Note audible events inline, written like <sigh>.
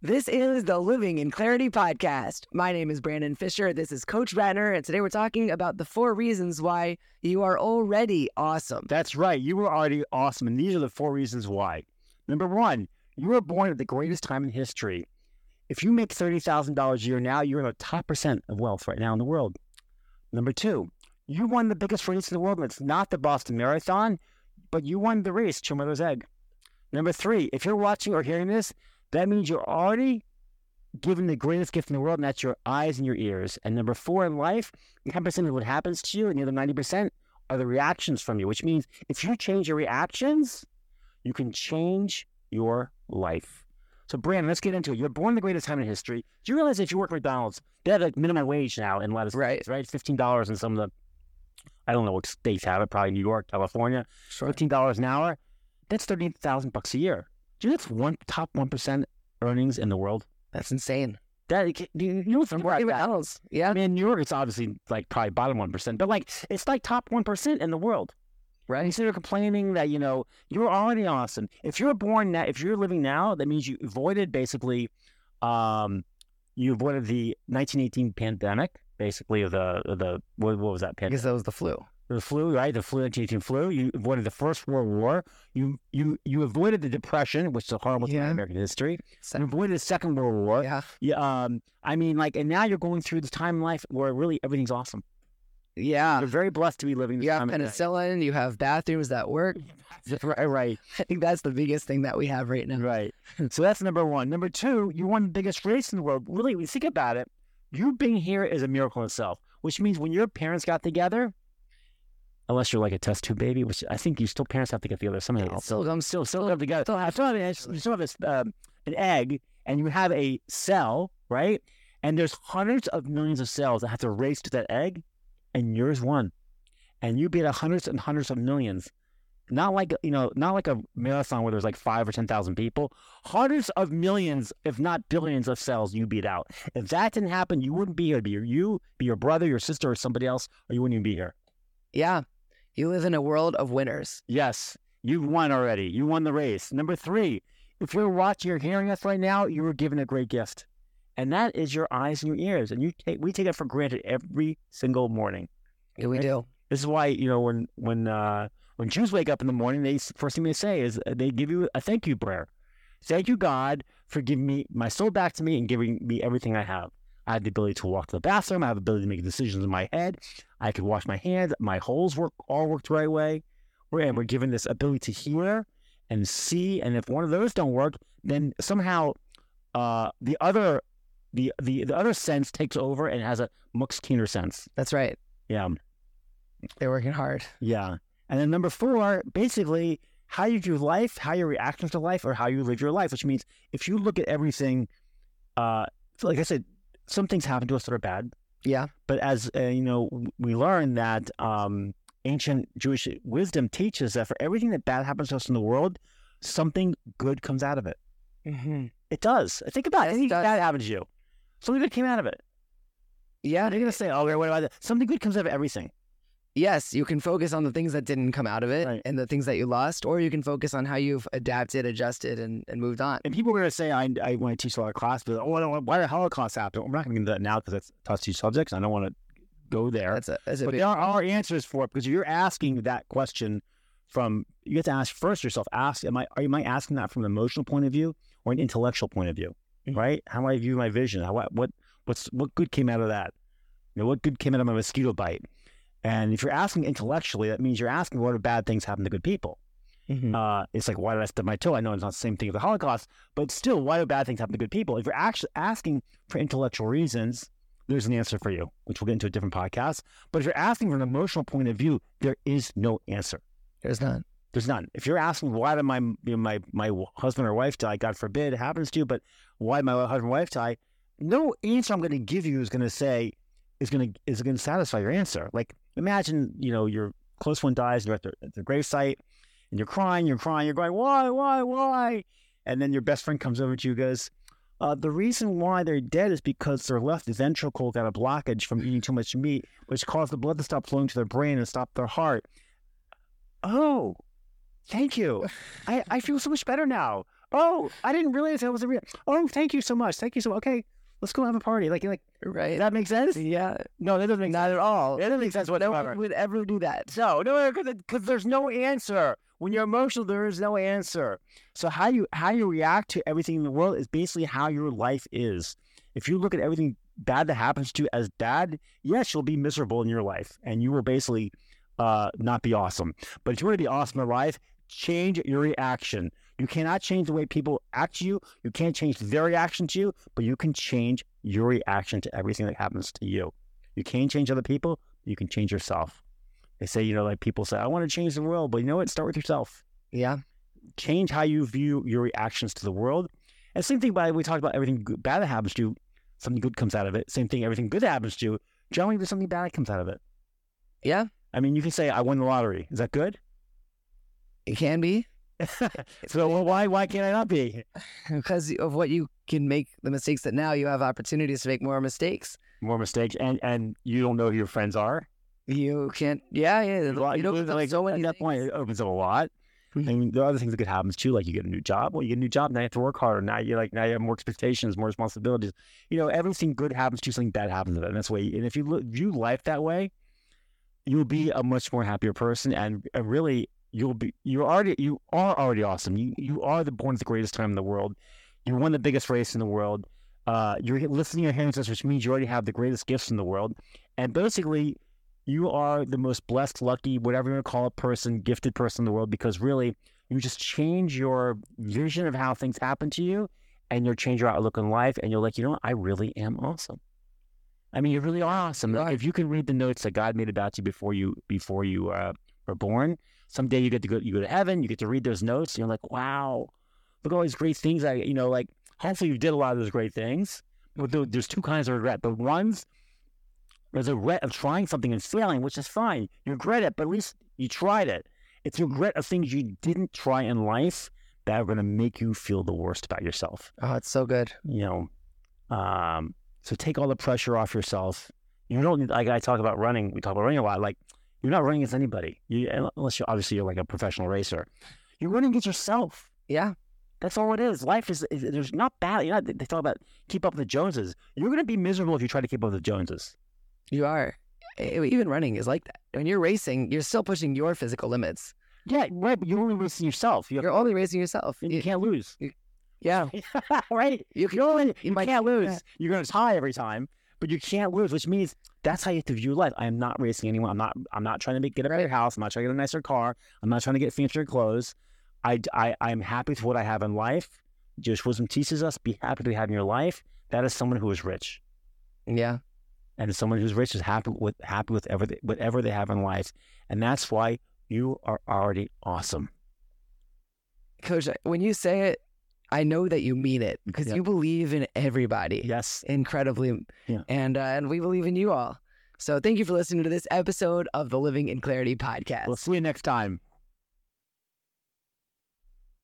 This is the Living in Clarity podcast. My name is Brandon Fisher. This is Coach Ratner, and today we're talking about the four reasons why you are already awesome. That's right. You were already awesome. And these are the four reasons why. Number one, you were born at the greatest time in history. If you make $30,000 a year now, you're in the top percent of wealth right now in the world. Number two, you won the biggest race in the world, and it's not the Boston Marathon, but you won the race, Mother's Egg. Number three, if you're watching or hearing this, that means you're already given the greatest gift in the world, and that's your eyes and your ears. And number four in life, 10% of what happens to you, and the other 90% are the reactions from you, which means if you change your reactions, you can change your life. So, Brandon, let's get into it. You're born the greatest time in history. Do you realize if you work at McDonald's, they have like minimum wage now in a lot of Right. states, right? $15 in some of the, I don't know what states have it, probably New York, California, $15 an hour. That's 30000 bucks a year. Do you know that's one top 1% earnings in the world? That's insane. That do you you know from where I Even got- else. Yeah. I mean, New York, it's obviously like probably bottom one percent, but like it's like top one percent in the world. Right. Instead of complaining that you know you're already awesome. If you're born now, if you're living now, that means you avoided basically, um, you avoided the 1918 pandemic, basically of the the what, what was that I pandemic? guess that was the flu. The flu, right? The flu, 1918 flu. You avoided the First World War. You you you avoided the Depression, which is a horrible time Yeah. in American history. You avoided the Second World War. Yeah. Yeah, um, I mean, like, and now you're going through this time in life where really everything's awesome. Yeah. You're very blessed to be living this You have time. penicillin, you have bathrooms that work. <laughs> right, right, I think that's the biggest thing that we have right now. right. <laughs> so that's number one. Number two, you won the biggest race in the world. Really, when you think about it, you being here is a miracle in itself. Which means when your parents got together, unless you're like a test tube baby, which I think you still parents have to get together somehow. It still comes still still come together. Still have, still have, an, you still have this, um, an egg, and you have a cell, right? And there's hundreds of millions of cells that have to race to that egg, and yours won, and you beat hundreds and hundreds of millions. Not like you know, not like a marathon where there's like five or ten thousand people. Hundreds of millions, if not billions, of cells you beat out. If that didn't happen, you wouldn't be here. It'd be you, be your brother, your sister, or somebody else, or you wouldn't even be here. Yeah. You live in a world of winners. Yes, you've won already. You won the race. Number three, if you're watching or hearing us right now, you were given a great gift, and that is your eyes and your ears. And you take we take it for granted every single morning. Yeah, we Right. do. This is why you know when when uh, when Jews wake up in the morning, they first thing they say is uh, they give you a thank you prayer. Thank you, God, for giving me my soul back to me and giving me everything I have. I have the ability to walk to the bathroom. I have the ability to make decisions in my head. I could wash my hands. My holes work all worked the right way. We're, and we're given this ability to hear and see. And if one of those don't work, then somehow uh, the other the, the the other sense takes over and has a much keener sense. That's right. Yeah. They're working hard. Yeah. And then number four, basically, how you view life, how your reactions to life, or how you live your life, which means if you look at everything, uh, like I said, some things happen to us that are bad. Yeah. But as uh, you know, we learn that um, ancient Jewish wisdom teaches that for everything that bad happens to us in the world, something good comes out of it. Mm-hmm. It does. Think about it. Anything bad happens to you, something good came out of it. Yeah. They're gonna say, "Oh, what about that?" Something good comes out of everything. Yes, you can focus on the things that didn't come out of it Right. and the things that you lost, or you can focus on how you've adapted, adjusted, and, and moved on. And people are going to say, I, I when I teach a lot of classes, oh, I don't, why the Holocaust happened? I'm not going to get into that now because that's touchy subjects. I don't want to go there. That's a, that's a but big, there are, answers for it because you're asking that question from, you have to ask first yourself, ask, am I, are you, am I asking that from an emotional point of view or an intellectual point of view? Mhm. Right? How do I view my vision? How, what, what, what's, what good came out of that? You know, what good came out of my mosquito bite? And if you're asking intellectually, that means you're asking what are bad things happen to good people. Mhm. Uh, it's like, why did I stub my toe? I know it's not the same thing as the Holocaust, but still, why do bad things happen to good people? If you're actually asking for intellectual reasons, there's an answer for you, which we'll get into a different podcast. But if you're asking from an emotional point of view, there is no answer. there's none. There's none. If you're asking why did my you know, my my husband or wife die, God forbid it happens to you, but why did my husband or wife die? No answer I'm going to give you is going to say is going to is going to satisfy your answer. Like imagine you know your close one dies, you're at the, at gravesite, and you're crying, you're crying, you're going why why why, and then your best friend comes over to you goes. Uh, the reason why they're dead is because their left ventricle got a blockage from eating too much meat, which caused the blood to stop flowing to their brain and stop their heart. Oh, thank you. I, I feel so much better now. Oh, I didn't realize that was a real. Oh, thank you so much. Thank you so. much. Okay, let's go have a party. Like, like Right. that makes sense? yeah. No, that doesn't make Not at all. That doesn't make sense No one would ever do that. No, no, because there's no answer. When you're emotional, there is no answer. So how you how you react to everything in the world is basically how your life is. If you look at everything bad that happens to you as bad, yes, you'll be miserable in your life, and you will basically uh, not be awesome. But if you want to be awesome in life, change your reaction. You cannot change the way people act to you. You can't change their reaction to you, but you can change your reaction to everything that happens to you. You can't change other people. You can change yourself. They say, you know, like people say, I want to change the world, but you know what? Start with yourself. Yeah. Change how you view your reactions to the world. And same thing by we talked about everything good, bad that happens to you, something good comes out of it. Same thing, everything good that happens to you, generally there's something bad that comes out of it. Yeah. I mean, you can say, I won the lottery. Is that good? It can be <laughs> so well, why why can't I not be? <laughs> because of what you can make the mistakes that now you have opportunities to make more mistakes. More mistakes, and and you don't know who your friends are. You can't. Yeah. Yeah. Well, You know, like, so at that things. point, it opens up a lot. I mean, there are other things that could happen too, like you get a new job. Well, you get a new job, now you have to work harder. Now you like now you have more expectations, more responsibilities. You know, everything good happens to you, something bad happens to it. And that's way. And if you look, view life that way, you'll be a much more happier person, and, and really, you'll be you already you are already awesome. You you are the born at the greatest time in the world. You won the biggest race in the world. Uh, you're listening to your hands, which means you already have the greatest gifts in the world. And basically, you are the most blessed, lucky, whatever you want to call it, person, gifted person in the world because really, you just change your vision of how things happen to you and you'll change your outlook on life and you're like, you know what? I really am awesome. I mean, you really are awesome. Right. If you can read the notes that God made about you before you before you uh, were born, someday you get to go you go to heaven, you get to read those notes, and you're like, wow, look at all these great things. I you know, like hopefully you did a lot of those great things. But there's two kinds of regret. The ones there's a regret of trying something and failing, which is fine. You regret it, but at least you tried it. It's regret of things you didn't try in life that are going to make you feel the worst about yourself. Oh, it's so good. You know, um, so take all the pressure off yourself. You don't need, like I talk about running. We talk about running a lot. Like you're not running against anybody, you, unless you're obviously you're like a professional racer. You're running against yourself. Yeah. That's all it is. Life is, is there's not bad. You know, they talk about keep up with the Joneses. You're going to be miserable if you try to keep up with the Joneses. You are. Even running is like that. When you're racing, you're still pushing your physical limits. Yeah, right. But you're only racing yourself. You, You're only racing yourself. you You- can't lose. yeah. <laughs> right? You You, only, you might- can't lose. yeah. You're going to tie every time, but you can't lose, which means that's how you have to view life. I am not racing anyone. I'm not. I'm not trying to make, get a better house. I'm not trying to get a nicer car. I'm not trying to get fancier clothes. I, I, I'm happy with what I have in life. Jewish wisdom teaches us: be happy to have in your life. That is someone who is rich, Yeah. and someone who's rich is happy with happy with they, whatever they have in life, and that's why you are already awesome. Coach, when you say it, I know that you mean it because Yeah. you believe in everybody. Yes. incredibly. Yeah. And uh, and we believe in you all. So thank you for listening to this episode of the Living in Clarity podcast. We'll see you next time.